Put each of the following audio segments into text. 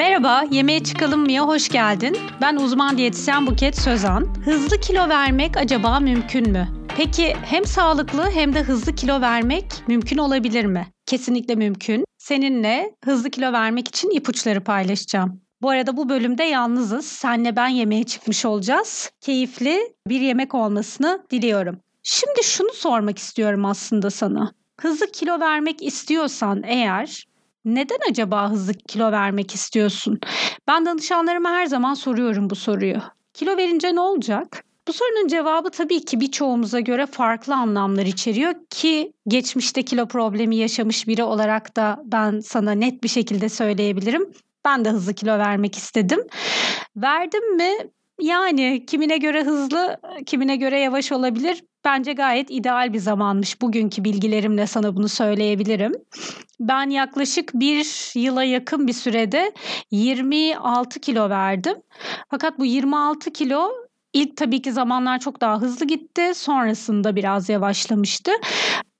Merhaba, Yemeğe Çıkalım mıya hoş geldin. Ben uzman diyetisyen Buket Sözan. Hızlı kilo vermek acaba mümkün mü? Peki hem sağlıklı hem de hızlı kilo vermek mümkün olabilir mi? Kesinlikle mümkün. Seninle hızlı kilo vermek için ipuçları paylaşacağım. Bu arada bu bölümde yalnızız. Senle ben yemeğe çıkmış olacağız. Keyifli bir yemek olmasını diliyorum. Şimdi şunu sormak istiyorum aslında sana. Hızlı kilo vermek istiyorsan eğer neden acaba hızlı kilo vermek istiyorsun? Ben danışanlarıma her zaman soruyorum bu soruyu. Kilo verince ne olacak? Bu sorunun cevabı tabii ki birçoğumuza göre farklı anlamlar içeriyor ki geçmişte kilo problemi yaşamış biri olarak da ben sana net bir şekilde söyleyebilirim. Ben de hızlı kilo vermek istedim. Verdim mi? Yani kimine göre hızlı, kimine göre yavaş olabilir. Bence gayet ideal bir zamanmış. Bugünkü bilgilerimle sana bunu söyleyebilirim. Ben yaklaşık bir yıla yakın bir sürede 26 kilo verdim. Fakat bu 26 kilo ilk tabii ki zamanlar çok daha hızlı gitti. Sonrasında biraz yavaşlamıştı.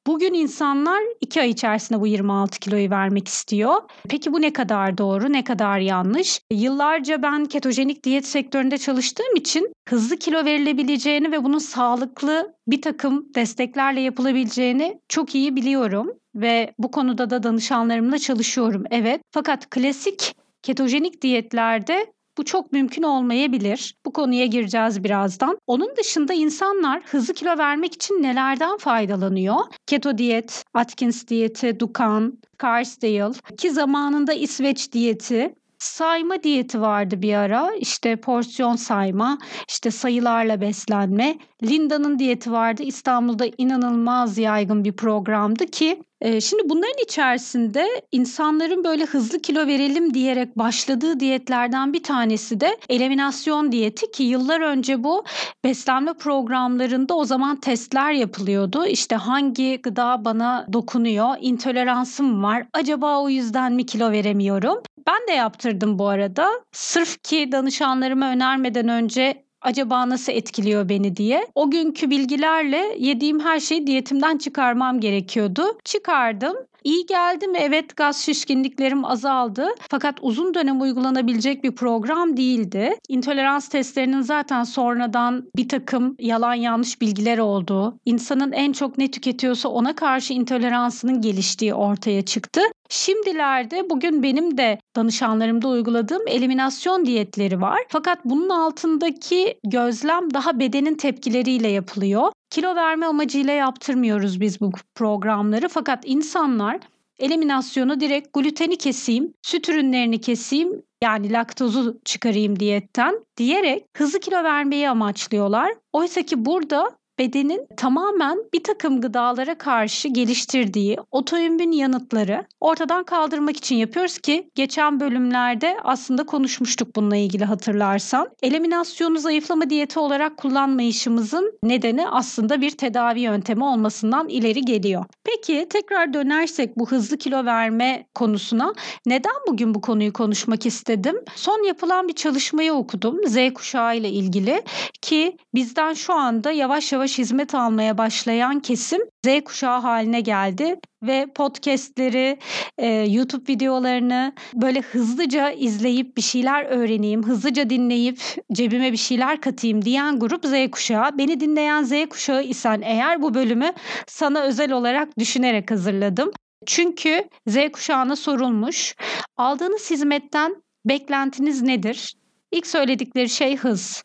Bugün insanlar 2 ay içerisinde bu 26 kiloyu vermek istiyor. Peki bu ne kadar doğru, ne kadar yanlış? Yıllarca ben ketojenik diyet sektöründe çalıştığım için hızlı kilo verilebileceğini ve bunun sağlıklı bir takım desteklerle yapılabileceğini çok iyi biliyorum ve bu konuda da danışanlarımla çalışıyorum. Evet. Fakat klasik ketojenik diyetlerde bu çok mümkün olmayabilir. Bu konuya gireceğiz birazdan. Onun dışında insanlar hızlı kilo vermek için nelerden faydalanıyor? Keto diyet, Atkins diyeti, Dukan, Carsdale ki zamanında İsveç diyeti sayma diyeti vardı bir ara. İşte porsiyon sayma, işte sayılarla beslenme. Linda'nın diyeti vardı. İstanbul'da inanılmaz yaygın bir programdı ki Şimdi bunların içerisinde insanların böyle hızlı kilo verelim diyerek başladığı diyetlerden bir tanesi de eliminasyon diyeti ki yıllar önce bu beslenme programlarında o zaman testler yapılıyordu. İşte hangi gıda bana dokunuyor, intoleransım var, acaba o yüzden mi kilo veremiyorum? Ben de yaptırdım bu arada. Sırf ki danışanlarıma önermeden önce acaba nasıl etkiliyor beni diye. O günkü bilgilerle yediğim her şeyi diyetimden çıkarmam gerekiyordu. Çıkardım. İyi geldi mi? Evet gaz şişkinliklerim azaldı. Fakat uzun dönem uygulanabilecek bir program değildi. İntolerans testlerinin zaten sonradan bir takım yalan yanlış bilgiler olduğu, insanın en çok ne tüketiyorsa ona karşı intoleransının geliştiği ortaya çıktı. Şimdilerde bugün benim de danışanlarımda uyguladığım eliminasyon diyetleri var. Fakat bunun altındaki gözlem daha bedenin tepkileriyle yapılıyor. Kilo verme amacıyla yaptırmıyoruz biz bu programları fakat insanlar eliminasyonu direkt gluteni keseyim, süt ürünlerini keseyim yani laktozu çıkarayım diyetten diyerek hızlı kilo vermeyi amaçlıyorlar. Oysa ki burada bedenin tamamen bir takım gıdalara karşı geliştirdiği otoimmün yanıtları ortadan kaldırmak için yapıyoruz ki geçen bölümlerde aslında konuşmuştuk bununla ilgili hatırlarsan. Eliminasyonu zayıflama diyeti olarak kullanmayışımızın nedeni aslında bir tedavi yöntemi olmasından ileri geliyor. Peki tekrar dönersek bu hızlı kilo verme konusuna neden bugün bu konuyu konuşmak istedim? Son yapılan bir çalışmayı okudum Z kuşağı ile ilgili ki bizden şu anda yavaş yavaş hizmet almaya başlayan kesim Z kuşağı haline geldi ve podcastleri, e, YouTube videolarını böyle hızlıca izleyip bir şeyler öğreneyim, hızlıca dinleyip cebime bir şeyler katayım diyen grup Z kuşağı. Beni dinleyen Z kuşağı isen eğer bu bölümü sana özel olarak düşünerek hazırladım. Çünkü Z kuşağına sorulmuş. Aldığınız hizmetten beklentiniz nedir? İlk söyledikleri şey hız.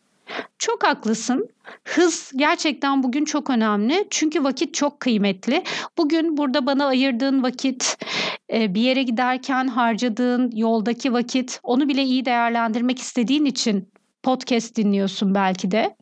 Çok haklısın. Hız gerçekten bugün çok önemli. Çünkü vakit çok kıymetli. Bugün burada bana ayırdığın vakit, e, bir yere giderken harcadığın yoldaki vakit, onu bile iyi değerlendirmek istediğin için podcast dinliyorsun belki de.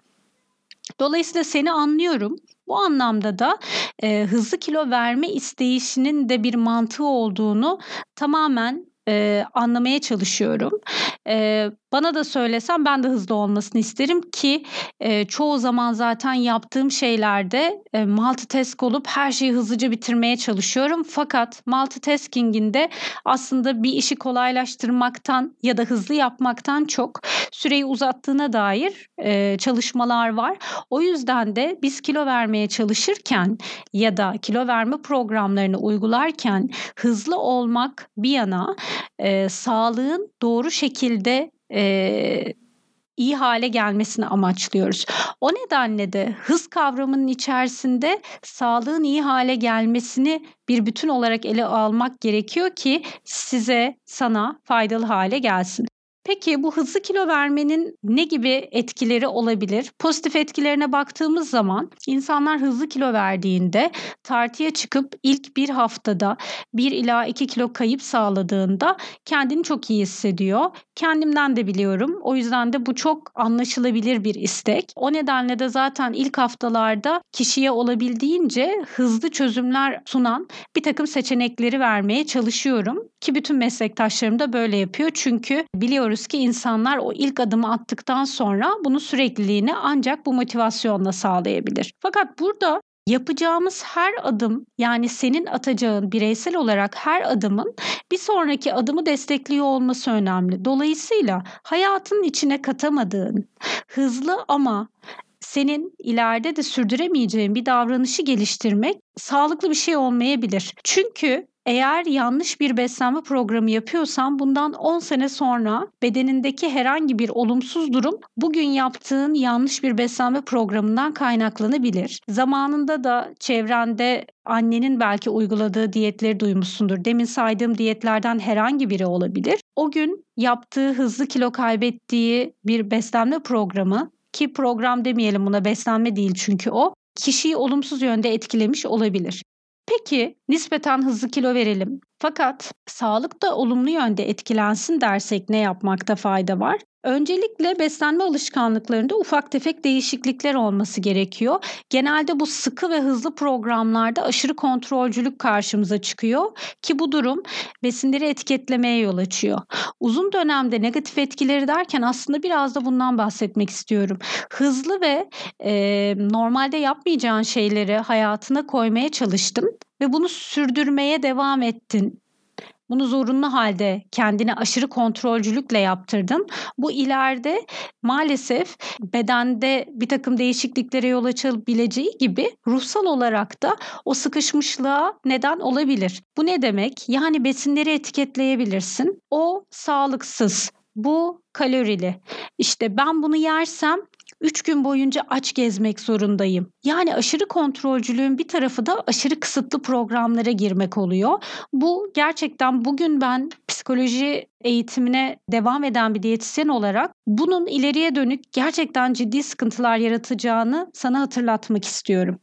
Dolayısıyla seni anlıyorum. Bu anlamda da e, hızlı kilo verme isteyişinin de bir mantığı olduğunu tamamen e, anlamaya çalışıyorum. E, bana da söylesem ben de hızlı olmasını isterim ki e, çoğu zaman zaten yaptığım şeylerde e, multitask olup her şeyi hızlıca bitirmeye çalışıyorum. Fakat multitasking'in de aslında bir işi kolaylaştırmaktan ya da hızlı yapmaktan çok süreyi uzattığına dair e, çalışmalar var. O yüzden de biz kilo vermeye çalışırken ya da kilo verme programlarını uygularken hızlı olmak bir yana e, sağlığın doğru şekilde e, iyi hale gelmesini amaçlıyoruz. O nedenle de hız kavramının içerisinde sağlığın iyi hale gelmesini bir bütün olarak ele almak gerekiyor ki size, sana faydalı hale gelsin. Peki bu hızlı kilo vermenin ne gibi etkileri olabilir? Pozitif etkilerine baktığımız zaman insanlar hızlı kilo verdiğinde tartıya çıkıp ilk bir haftada 1 ila 2 kilo kayıp sağladığında kendini çok iyi hissediyor. Kendimden de biliyorum. O yüzden de bu çok anlaşılabilir bir istek. O nedenle de zaten ilk haftalarda kişiye olabildiğince hızlı çözümler sunan bir takım seçenekleri vermeye çalışıyorum. Ki bütün meslektaşlarım da böyle yapıyor. Çünkü biliyoruz ki insanlar o ilk adımı attıktan sonra bunu sürekliliğini ancak bu motivasyonla sağlayabilir. Fakat burada Yapacağımız her adım yani senin atacağın bireysel olarak her adımın bir sonraki adımı destekliyor olması önemli. Dolayısıyla hayatın içine katamadığın hızlı ama senin ileride de sürdüremeyeceğin bir davranışı geliştirmek sağlıklı bir şey olmayabilir. Çünkü eğer yanlış bir beslenme programı yapıyorsan bundan 10 sene sonra bedenindeki herhangi bir olumsuz durum bugün yaptığın yanlış bir beslenme programından kaynaklanabilir. Zamanında da çevrende annenin belki uyguladığı diyetleri duymuşsundur. Demin saydığım diyetlerden herhangi biri olabilir. O gün yaptığı hızlı kilo kaybettiği bir beslenme programı ki program demeyelim buna beslenme değil çünkü o kişiyi olumsuz yönde etkilemiş olabilir. Peki nispeten hızlı kilo verelim. Fakat sağlık da olumlu yönde etkilensin dersek ne yapmakta fayda var? Öncelikle beslenme alışkanlıklarında ufak tefek değişiklikler olması gerekiyor. Genelde bu sıkı ve hızlı programlarda aşırı kontrolcülük karşımıza çıkıyor ki bu durum besinleri etiketlemeye yol açıyor. Uzun dönemde negatif etkileri derken aslında biraz da bundan bahsetmek istiyorum. Hızlı ve e, normalde yapmayacağın şeyleri hayatına koymaya çalıştın ve bunu sürdürmeye devam ettin. Bunu zorunlu halde kendine aşırı kontrolcülükle yaptırdın. Bu ileride maalesef bedende bir takım değişikliklere yol açabileceği gibi ruhsal olarak da o sıkışmışlığa neden olabilir. Bu ne demek? Yani besinleri etiketleyebilirsin. O sağlıksız, bu kalorili. İşte ben bunu yersem 3 gün boyunca aç gezmek zorundayım. Yani aşırı kontrolcülüğün bir tarafı da aşırı kısıtlı programlara girmek oluyor. Bu gerçekten bugün ben psikoloji eğitimine devam eden bir diyetisyen olarak bunun ileriye dönük gerçekten ciddi sıkıntılar yaratacağını sana hatırlatmak istiyorum.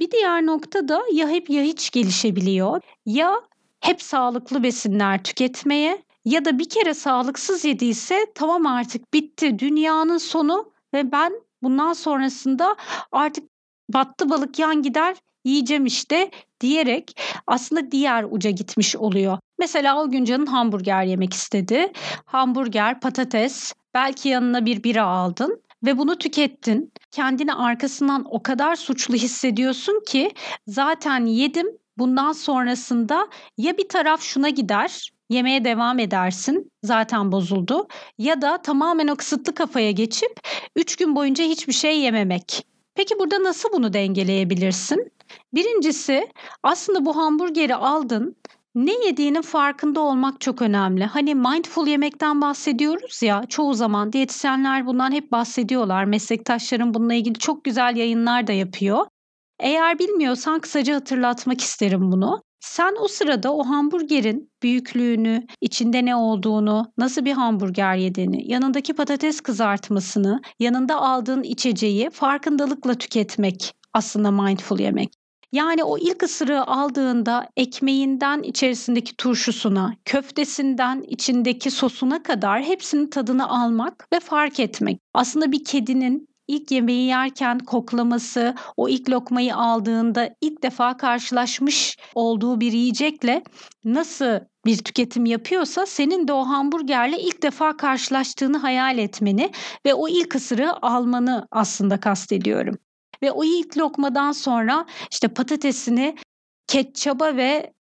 Bir diğer nokta da ya hep ya hiç gelişebiliyor ya hep sağlıklı besinler tüketmeye ya da bir kere sağlıksız yediyse tamam artık bitti dünyanın sonu ve ben bundan sonrasında artık battı balık yan gider yiyeceğim işte diyerek aslında diğer uca gitmiş oluyor. Mesela o gün canın hamburger yemek istedi. Hamburger, patates, belki yanına bir bira aldın ve bunu tükettin. Kendini arkasından o kadar suçlu hissediyorsun ki zaten yedim. Bundan sonrasında ya bir taraf şuna gider yemeye devam edersin zaten bozuldu ya da tamamen o kısıtlı kafaya geçip 3 gün boyunca hiçbir şey yememek. Peki burada nasıl bunu dengeleyebilirsin? Birincisi aslında bu hamburgeri aldın ne yediğinin farkında olmak çok önemli. Hani mindful yemekten bahsediyoruz ya çoğu zaman diyetisyenler bundan hep bahsediyorlar. Meslektaşlarım bununla ilgili çok güzel yayınlar da yapıyor. Eğer bilmiyorsan kısaca hatırlatmak isterim bunu. Sen o sırada o hamburgerin büyüklüğünü, içinde ne olduğunu, nasıl bir hamburger yediğini, yanındaki patates kızartmasını, yanında aldığın içeceği farkındalıkla tüketmek aslında mindful yemek. Yani o ilk ısırığı aldığında ekmeğinden içerisindeki turşusuna, köftesinden içindeki sosuna kadar hepsinin tadını almak ve fark etmek. Aslında bir kedinin ilk yemeği yerken koklaması, o ilk lokmayı aldığında ilk defa karşılaşmış olduğu bir yiyecekle nasıl bir tüketim yapıyorsa senin de o hamburgerle ilk defa karşılaştığını hayal etmeni ve o ilk ısırığı almanı aslında kastediyorum. Ve o ilk lokmadan sonra işte patatesini ketçaba ve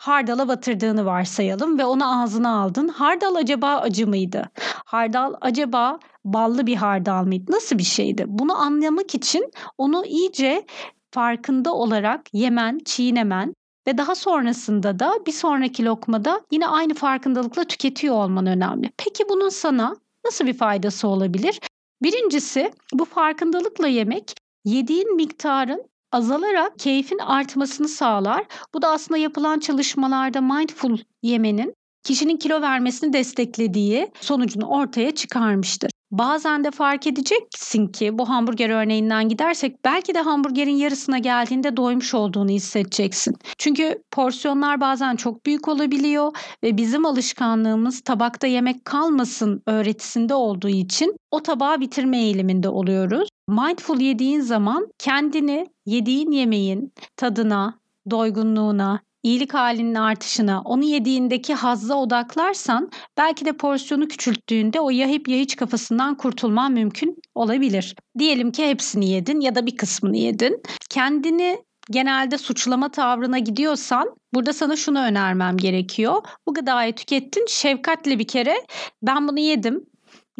hardala batırdığını varsayalım ve onu ağzına aldın. Hardal acaba acı mıydı? Hardal acaba ballı bir hardal mıydı? Nasıl bir şeydi? Bunu anlamak için onu iyice farkında olarak yemen, çiğnemen ve daha sonrasında da bir sonraki lokmada yine aynı farkındalıkla tüketiyor olman önemli. Peki bunun sana nasıl bir faydası olabilir? Birincisi bu farkındalıkla yemek yediğin miktarın azalarak keyfin artmasını sağlar. Bu da aslında yapılan çalışmalarda mindful yemenin kişinin kilo vermesini desteklediği sonucunu ortaya çıkarmıştır. Bazen de fark edeceksin ki bu hamburger örneğinden gidersek belki de hamburgerin yarısına geldiğinde doymuş olduğunu hissedeceksin. Çünkü porsiyonlar bazen çok büyük olabiliyor ve bizim alışkanlığımız tabakta yemek kalmasın öğretisinde olduğu için o tabağı bitirme eğiliminde oluyoruz. Mindful yediğin zaman kendini yediğin yemeğin tadına, doygunluğuna, iyilik halinin artışına, onu yediğindeki hazza odaklarsan belki de porsiyonu küçülttüğünde o ya hep ya hiç kafasından kurtulman mümkün olabilir. Diyelim ki hepsini yedin ya da bir kısmını yedin. Kendini genelde suçlama tavrına gidiyorsan burada sana şunu önermem gerekiyor. Bu gıdayı tükettin şefkatle bir kere ben bunu yedim,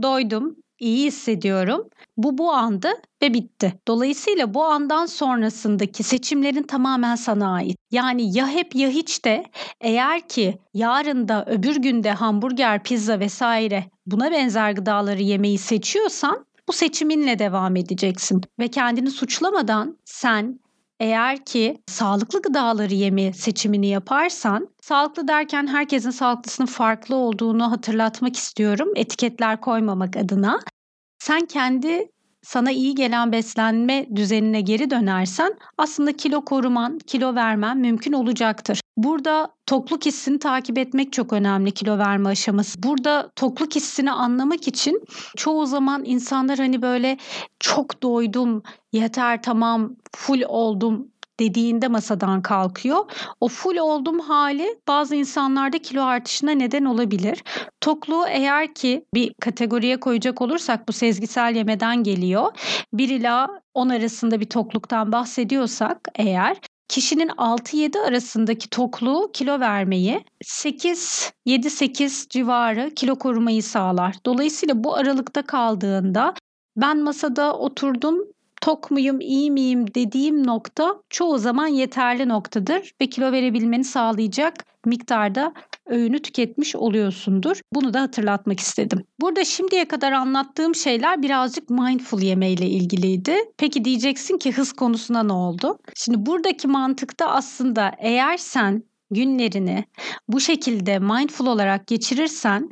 doydum, iyi hissediyorum. Bu bu andı ve bitti. Dolayısıyla bu andan sonrasındaki seçimlerin tamamen sana ait. Yani ya hep ya hiç de eğer ki yarın da öbür günde hamburger, pizza vesaire buna benzer gıdaları yemeyi seçiyorsan bu seçiminle devam edeceksin ve kendini suçlamadan sen eğer ki sağlıklı gıdaları yeme seçimini yaparsan, sağlıklı derken herkesin sağlıklısının farklı olduğunu hatırlatmak istiyorum. Etiketler koymamak adına. Sen kendi sana iyi gelen beslenme düzenine geri dönersen aslında kilo koruman, kilo vermen mümkün olacaktır. Burada tokluk hissini takip etmek çok önemli kilo verme aşaması. Burada tokluk hissini anlamak için çoğu zaman insanlar hani böyle çok doydum, yeter tamam, full oldum dediğinde masadan kalkıyor. O full oldum hali bazı insanlarda kilo artışına neden olabilir. Tokluğu eğer ki bir kategoriye koyacak olursak bu sezgisel yemeden geliyor. 1 ila 10 arasında bir tokluktan bahsediyorsak eğer kişinin 6-7 arasındaki tokluğu kilo vermeyi 8 7-8 civarı kilo korumayı sağlar. Dolayısıyla bu aralıkta kaldığında ben masada oturdum tok muyum, iyi miyim dediğim nokta çoğu zaman yeterli noktadır ve kilo verebilmeni sağlayacak miktarda öğünü tüketmiş oluyorsundur. Bunu da hatırlatmak istedim. Burada şimdiye kadar anlattığım şeyler birazcık mindful yemeyle ilgiliydi. Peki diyeceksin ki hız konusuna ne oldu? Şimdi buradaki mantıkta aslında eğer sen günlerini bu şekilde mindful olarak geçirirsen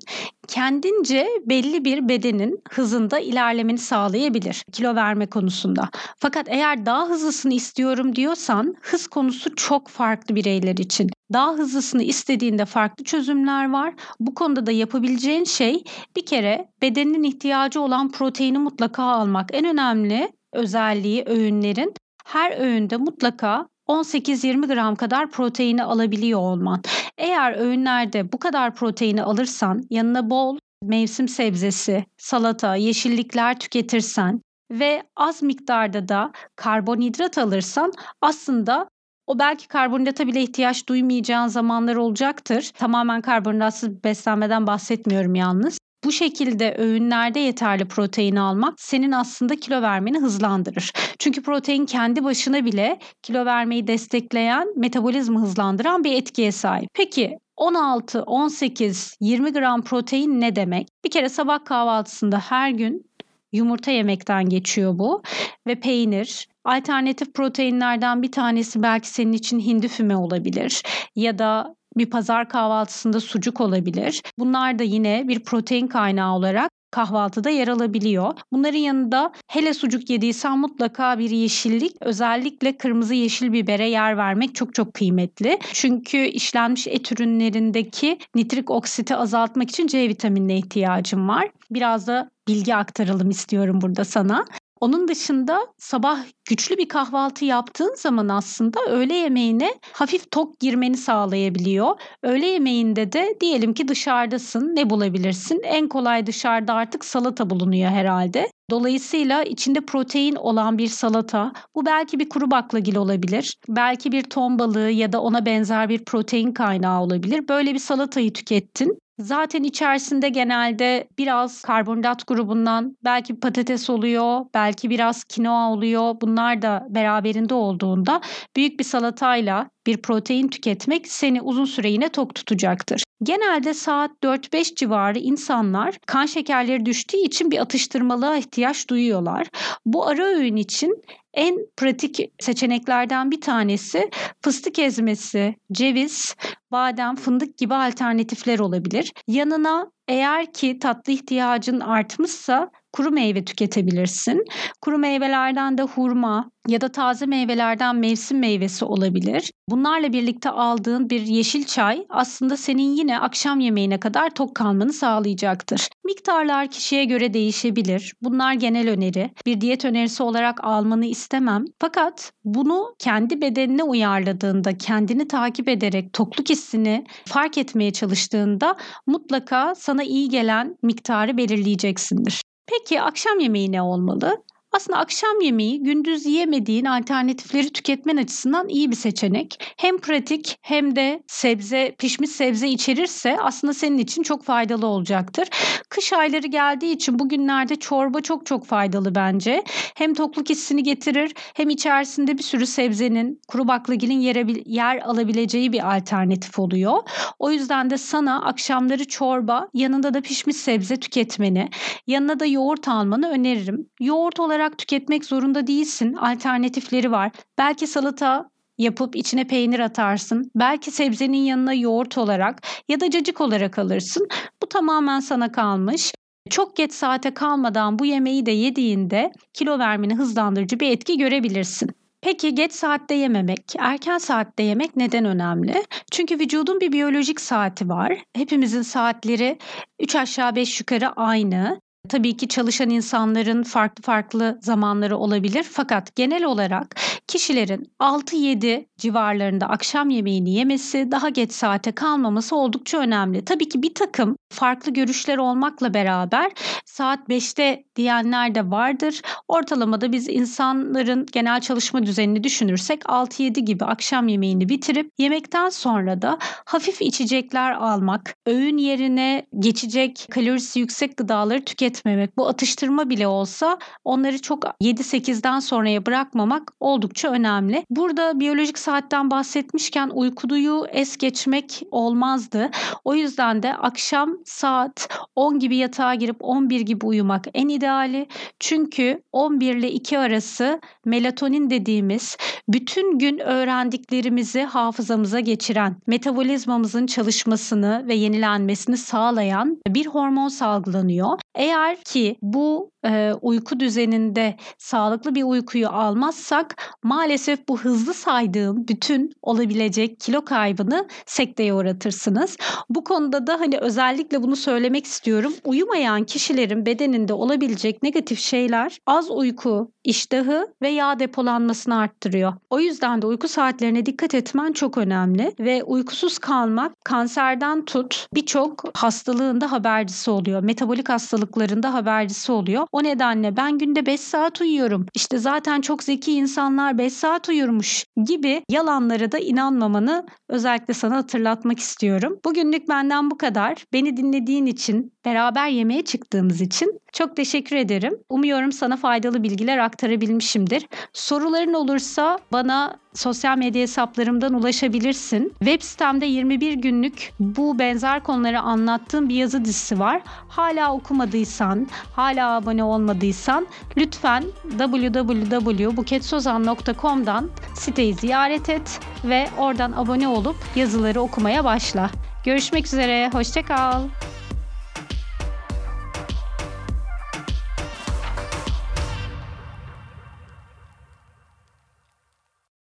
kendince belli bir bedenin hızında ilerlemeni sağlayabilir kilo verme konusunda. Fakat eğer daha hızlısını istiyorum diyorsan hız konusu çok farklı bireyler için. Daha hızlısını istediğinde farklı çözümler var. Bu konuda da yapabileceğin şey bir kere bedenin ihtiyacı olan proteini mutlaka almak. En önemli özelliği öğünlerin her öğünde mutlaka 18-20 gram kadar proteini alabiliyor olman. Eğer öğünlerde bu kadar proteini alırsan yanına bol mevsim sebzesi, salata, yeşillikler tüketirsen ve az miktarda da karbonhidrat alırsan aslında o belki karbonhidrata bile ihtiyaç duymayacağın zamanlar olacaktır. Tamamen karbonhidratsız beslenmeden bahsetmiyorum yalnız. Bu şekilde öğünlerde yeterli protein almak senin aslında kilo vermeni hızlandırır. Çünkü protein kendi başına bile kilo vermeyi destekleyen, metabolizma hızlandıran bir etkiye sahip. Peki 16, 18, 20 gram protein ne demek? Bir kere sabah kahvaltısında her gün yumurta yemekten geçiyor bu ve peynir. Alternatif proteinlerden bir tanesi belki senin için hindi füme olabilir ya da bir pazar kahvaltısında sucuk olabilir. Bunlar da yine bir protein kaynağı olarak kahvaltıda yer alabiliyor. Bunların yanında hele sucuk yediysen mutlaka bir yeşillik özellikle kırmızı yeşil bibere yer vermek çok çok kıymetli. Çünkü işlenmiş et ürünlerindeki nitrik oksiti azaltmak için C vitaminine ihtiyacım var. Biraz da bilgi aktaralım istiyorum burada sana. Onun dışında sabah güçlü bir kahvaltı yaptığın zaman aslında öğle yemeğine hafif tok girmeni sağlayabiliyor. Öğle yemeğinde de diyelim ki dışarıdasın ne bulabilirsin? En kolay dışarıda artık salata bulunuyor herhalde. Dolayısıyla içinde protein olan bir salata, bu belki bir kuru baklagil olabilir, belki bir ton balığı ya da ona benzer bir protein kaynağı olabilir. Böyle bir salatayı tükettin Zaten içerisinde genelde biraz karbonhidrat grubundan belki patates oluyor, belki biraz kinoa oluyor. Bunlar da beraberinde olduğunda büyük bir salatayla bir protein tüketmek seni uzun süre tok tutacaktır. Genelde saat 4-5 civarı insanlar kan şekerleri düştüğü için bir atıştırmalığa ihtiyaç duyuyorlar. Bu ara öğün için en pratik seçeneklerden bir tanesi fıstık ezmesi, ceviz, badem, fındık gibi alternatifler olabilir. Yanına eğer ki tatlı ihtiyacın artmışsa kuru meyve tüketebilirsin. Kuru meyvelerden de hurma ya da taze meyvelerden mevsim meyvesi olabilir. Bunlarla birlikte aldığın bir yeşil çay aslında senin yine akşam yemeğine kadar tok kalmanı sağlayacaktır. Miktarlar kişiye göre değişebilir. Bunlar genel öneri. Bir diyet önerisi olarak almanı istemem. Fakat bunu kendi bedenine uyarladığında, kendini takip ederek tokluk hissini fark etmeye çalıştığında mutlaka sana iyi gelen miktarı belirleyeceksindir. Peki akşam yemeği ne olmalı? Aslında akşam yemeği gündüz yiyemediğin alternatifleri tüketmen açısından iyi bir seçenek. Hem pratik hem de sebze, pişmiş sebze içerirse aslında senin için çok faydalı olacaktır. Kış ayları geldiği için bugünlerde çorba çok çok faydalı bence. Hem tokluk hissini getirir hem içerisinde bir sürü sebzenin, kuru baklagilin yer, yer alabileceği bir alternatif oluyor. O yüzden de sana akşamları çorba, yanında da pişmiş sebze tüketmeni, yanına da yoğurt almanı öneririm. Yoğurt olarak olarak tüketmek zorunda değilsin. Alternatifleri var. Belki salata yapıp içine peynir atarsın. Belki sebzenin yanına yoğurt olarak ya da cacık olarak alırsın. Bu tamamen sana kalmış. Çok geç saate kalmadan bu yemeği de yediğinde kilo vermeni hızlandırıcı bir etki görebilirsin. Peki geç saatte yememek, erken saatte yemek neden önemli? Çünkü vücudun bir biyolojik saati var. Hepimizin saatleri 3 aşağı 5 yukarı aynı. Tabii ki çalışan insanların farklı farklı zamanları olabilir fakat genel olarak kişilerin 6-7 civarlarında akşam yemeğini yemesi, daha geç saate kalmaması oldukça önemli. Tabii ki bir takım farklı görüşler olmakla beraber saat 5'te diyenler de vardır. Ortalamada biz insanların genel çalışma düzenini düşünürsek 6-7 gibi akşam yemeğini bitirip yemekten sonra da hafif içecekler almak, öğün yerine geçecek kalorisi yüksek gıdaları tüketmemek, bu atıştırma bile olsa onları çok 7-8'den sonraya bırakmamak oldukça önemli. Burada biyolojik saatten bahsetmişken uykuduyu es geçmek olmazdı. O yüzden de akşam saat 10 gibi yatağa girip 11 gibi uyumak en ideali. Çünkü 11 ile 2 arası melatonin dediğimiz bütün gün öğrendiklerimizi hafızamıza geçiren, metabolizmamızın çalışmasını ve yenilenmesini sağlayan bir hormon salgılanıyor. Eğer ki bu e, uyku düzeninde sağlıklı bir uykuyu almazsak maalesef bu hızlı saydığım bütün olabilecek kilo kaybını sekteye uğratırsınız. Bu konuda da hani özellikle bunu söylemek istiyorum. Uyumayan kişilerin bedeninde olabilecek negatif şeyler az uyku, iştahı ve yağ depolanmasını arttırıyor. O yüzden de uyku saatlerine dikkat etmen çok önemli ve uykusuz kalmak kanserden tut birçok hastalığında habercisi oluyor. Metabolik hastalıklarında habercisi oluyor. O nedenle ben günde 5 saat uyuyorum. İşte zaten çok zeki insanlar 5 saat uyurmuş gibi yalanlara da inanmamanı özellikle sana hatırlatmak istiyorum. Bugünlük benden bu kadar. Beni dinlediğin için, beraber yemeğe çıktığımız için çok teşekkür ederim. Umuyorum sana faydalı bilgiler aktarabilmişimdir. Soruların olursa bana sosyal medya hesaplarımdan ulaşabilirsin. Web sitemde 21 günlük bu benzer konuları anlattığım bir yazı dizisi var. Hala okumadıysan, hala abone olmadıysan lütfen www.buketsozan.com'dan siteyi ziyaret et ve oradan abone olup yazıları okumaya başla. Görüşmek üzere, hoşçakal.